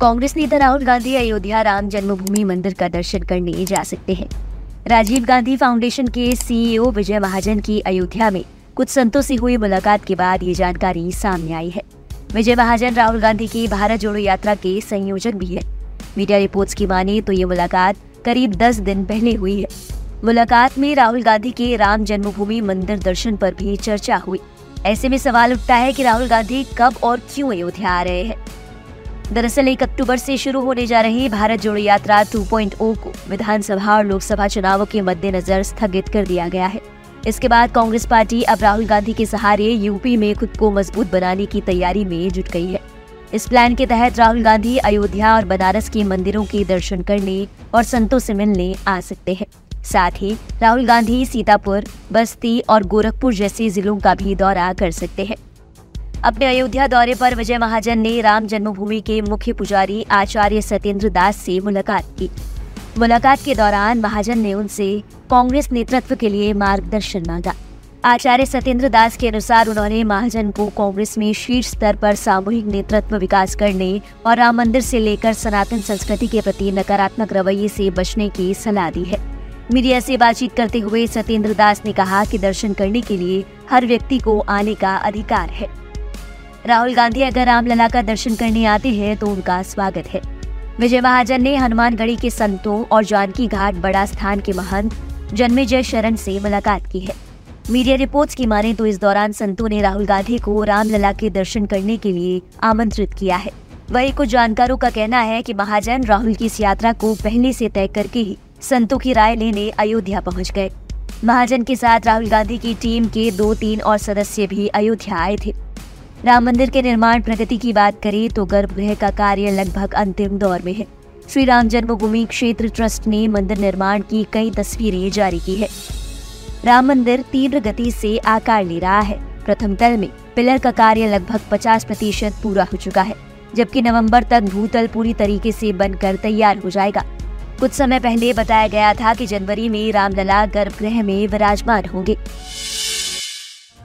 कांग्रेस नेता राहुल गांधी अयोध्या राम जन्मभूमि मंदिर का दर्शन करने जा सकते हैं। राजीव गांधी फाउंडेशन के सीईओ विजय महाजन की अयोध्या में कुछ संतों से हुई मुलाकात के बाद ये जानकारी सामने आई है। विजय महाजन राहुल गांधी की भारत जोड़ो यात्रा के संयोजक भी है। मीडिया रिपोर्ट्स की माने तो ये मुलाकात करीब दस दिन पहले हुई है। मुलाकात में राहुल गांधी के राम जन्मभूमि मंदिर दर्शन पर भी चर्चा हुई। ऐसे में सवाल उठता है कि राहुल गांधी कब और क्यों अयोध्या आ रहे हैं। दरअसल एक अक्टूबर से शुरू होने जा रही भारत जोड़ो यात्रा 2.0 को विधानसभा और लोकसभा चुनावों के मद्देनजर स्थगित कर दिया गया है। इसके बाद कांग्रेस पार्टी अब राहुल गांधी के सहारे यूपी में खुद को मज़बूत बनाने की तैयारी में जुट गई है। इस प्लान के तहत राहुल गांधी अयोध्या और बनारस के मंदिरों के दर्शन करने और संतों से मिलने आ सकते हैं। साथ ही राहुल गांधी सीतापुर, बस्ती और गोरखपुर जैसे जिलों का भी दौरा कर सकते हैं। अपने अयोध्या दौरे पर विजय महाजन ने राम जन्मभूमि के मुख्य पुजारी आचार्य सत्येंद्र दास से मुलाकात की। मुलाकात के दौरान महाजन ने उनसे कांग्रेस नेतृत्व के लिए मार्गदर्शन मांगा। आचार्य सत्येंद्र दास के अनुसार उन्होंने महाजन को कांग्रेस में शीर्ष स्तर पर सामूहिक नेतृत्व, विकास करने और राम मंदिर से लेकर सनातन संस्कृति के प्रति नकारात्मक रवैये से बचने की सलाह दी है। मीडिया से बातचीत करते हुए सत्येंद्र दास ने कहा कि दर्शन करने के लिए हर व्यक्ति को आने का अधिकार है। राहुल गांधी अगर रामलला का दर्शन करने आते हैं तो उनका स्वागत है। विजय महाजन ने हनुमानगढ़ी के संतों और जानकी घाट बड़ा स्थान के महंत जन्मेजय शरण से मुलाकात की है। मीडिया रिपोर्ट्स की माने तो इस दौरान संतों ने राहुल गांधी को रामलला के दर्शन करने के लिए आमंत्रित किया है। वही कुछ जानकारों का कहना है कि महाजन राहुल की इस यात्रा को पहले से तय करके ही संतों की राय लेने अयोध्या पहुँच गए। महाजन के साथ राहुल गांधी की टीम के दो तीन और सदस्य भी अयोध्या आए थे। राम मंदिर के निर्माण प्रगति की बात करें तो गर्भगृह का कार्य लगभग अंतिम दौर में है। श्री राम जन्मभूमि क्षेत्र ट्रस्ट ने मंदिर निर्माण की कई तस्वीरें जारी की है। राम मंदिर तीव्र गति से आकार ले रहा है। प्रथम तल में पिलर का कार्य लगभग 50 प्रतिशत पूरा हो चुका है, जबकि नवंबर तक भूतल पूरी तरीके से बनकर तैयार हो जाएगा। कुछ समय पहले बताया गया था कि जनवरी में रामलला गर्भगृह में विराजमान होंगे।